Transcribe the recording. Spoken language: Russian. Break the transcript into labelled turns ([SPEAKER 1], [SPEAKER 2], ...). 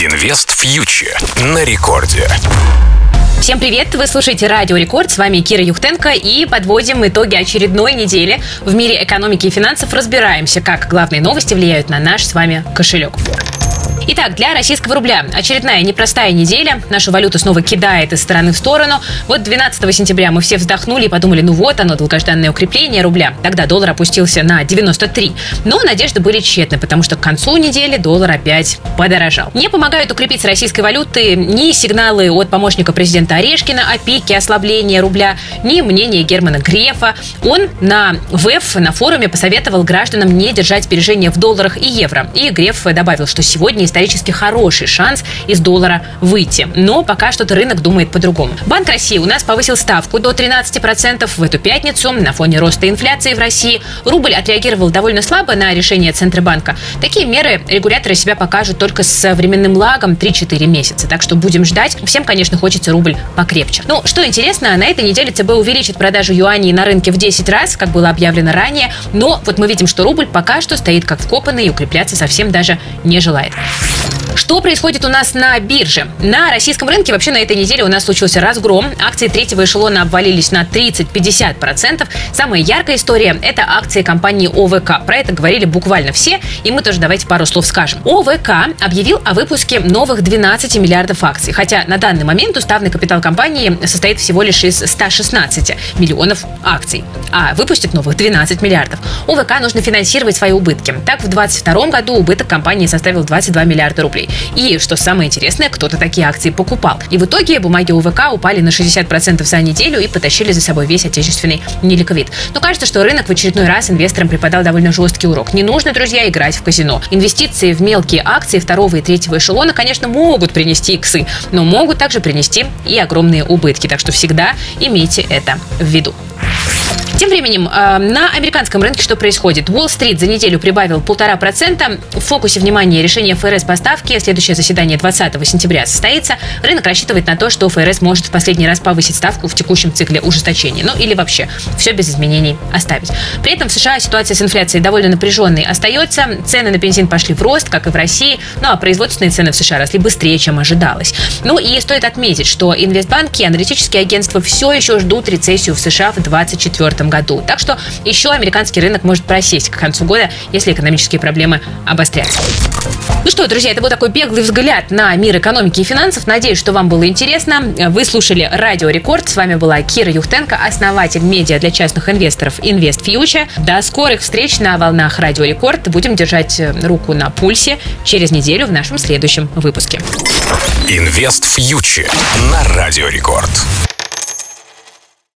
[SPEAKER 1] Инвест фьючер на рекорде.
[SPEAKER 2] Всем привет! Вы слушаете Радио Рекорд. С вами Кира Юхтенко и подводим итоги очередной недели. В мире экономики и финансов разбираемся, как главные новости влияют на наш с вами кошелек. Итак, для российского рубля очередная непростая неделя. Нашу валюту снова кидает из стороны в сторону. Вот 12 сентября мы все вздохнули и подумали, ну вот оно, долгожданное укрепление рубля. Тогда доллар опустился на 93. Но надежды были тщетны, потому что к концу недели доллар опять подорожал. Не помогают укрепиться российской валюты ни сигналы от помощника президента Орешкина о пике ослабления рубля, ни мнение Германа Грефа. Он на ВЭФ, на форуме посоветовал гражданам не держать сбережения в долларах и евро. И Греф добавил, что сегодня из исторически хороший шанс из доллара выйти. Но пока что-то рынок думает по-другому. Банк России у нас повысил ставку до 13% в эту пятницу на фоне роста инфляции в России. Рубль отреагировал довольно слабо на решение Центробанка. Такие меры регуляторы себя покажут только с временным лагом 3-4 месяца. Так что будем ждать. Всем, конечно, хочется рубль покрепче. Ну, что интересно, на этой неделе ЦБ увеличит продажу юаней на рынке в 10 раз, как было объявлено ранее. Но вот мы видим, что рубль пока что стоит как вкопанный и укрепляться совсем даже не желает. Что происходит у нас на бирже? На российском рынке вообще на этой неделе у нас случился разгром. Акции третьего эшелона обвалились на 30-50%. Самая яркая история – это акции компании ОВК. Про это говорили буквально все, и мы тоже давайте пару слов скажем. ОВК объявил о выпуске новых 12 миллиардов акций, хотя на данный момент уставный капитал компании состоит всего лишь из 116 миллионов акций, а выпустит новых 12 миллиардов. ОВК нужно финансировать свои убытки. Так, в 2022 году убыток компании составил 22 миллиарда рублей. И, что самое интересное, кто-то такие акции покупал. И в итоге бумаги УВК упали на 60% за неделю и потащили за собой весь отечественный неликвид. Но кажется, что рынок в очередной раз инвесторам преподал довольно жесткий урок. Не нужно, друзья, играть в казино. Инвестиции в мелкие акции второго и третьего эшелона, конечно, могут принести иксы, но могут также принести и огромные убытки. Так что всегда имейте это в виду. Тем временем э, на американском рынке что происходит? Уолл-стрит за неделю прибавил полтора процента. В фокусе внимания решение ФРС поставки. Следующее заседание 20 сентября состоится. Рынок рассчитывает на то, что ФРС может в последний раз повысить ставку в текущем цикле ужесточения. Ну или вообще все без изменений оставить. При этом в США ситуация с инфляцией довольно напряженной остается. Цены на бензин пошли в рост, как и в России. Ну а производственные цены в США росли быстрее, чем ожидалось. Ну и стоит отметить, что инвестбанки и аналитические агентства все еще ждут рецессию в США в 2024 году. Так что еще американский рынок может просесть к концу года, если экономические проблемы обострятся. Ну что, друзья, это был такой беглый взгляд на мир экономики и финансов. Надеюсь, что вам было интересно. Вы слушали Радио Рекорд. С вами была Кира Юхтенко, основатель медиа для частных инвесторов Invest Future. До скорых встреч на волнах Радио Рекорд. Будем держать руку на пульсе через неделю в нашем следующем выпуске.
[SPEAKER 1] Инвест фьючер на Радио Рекорд.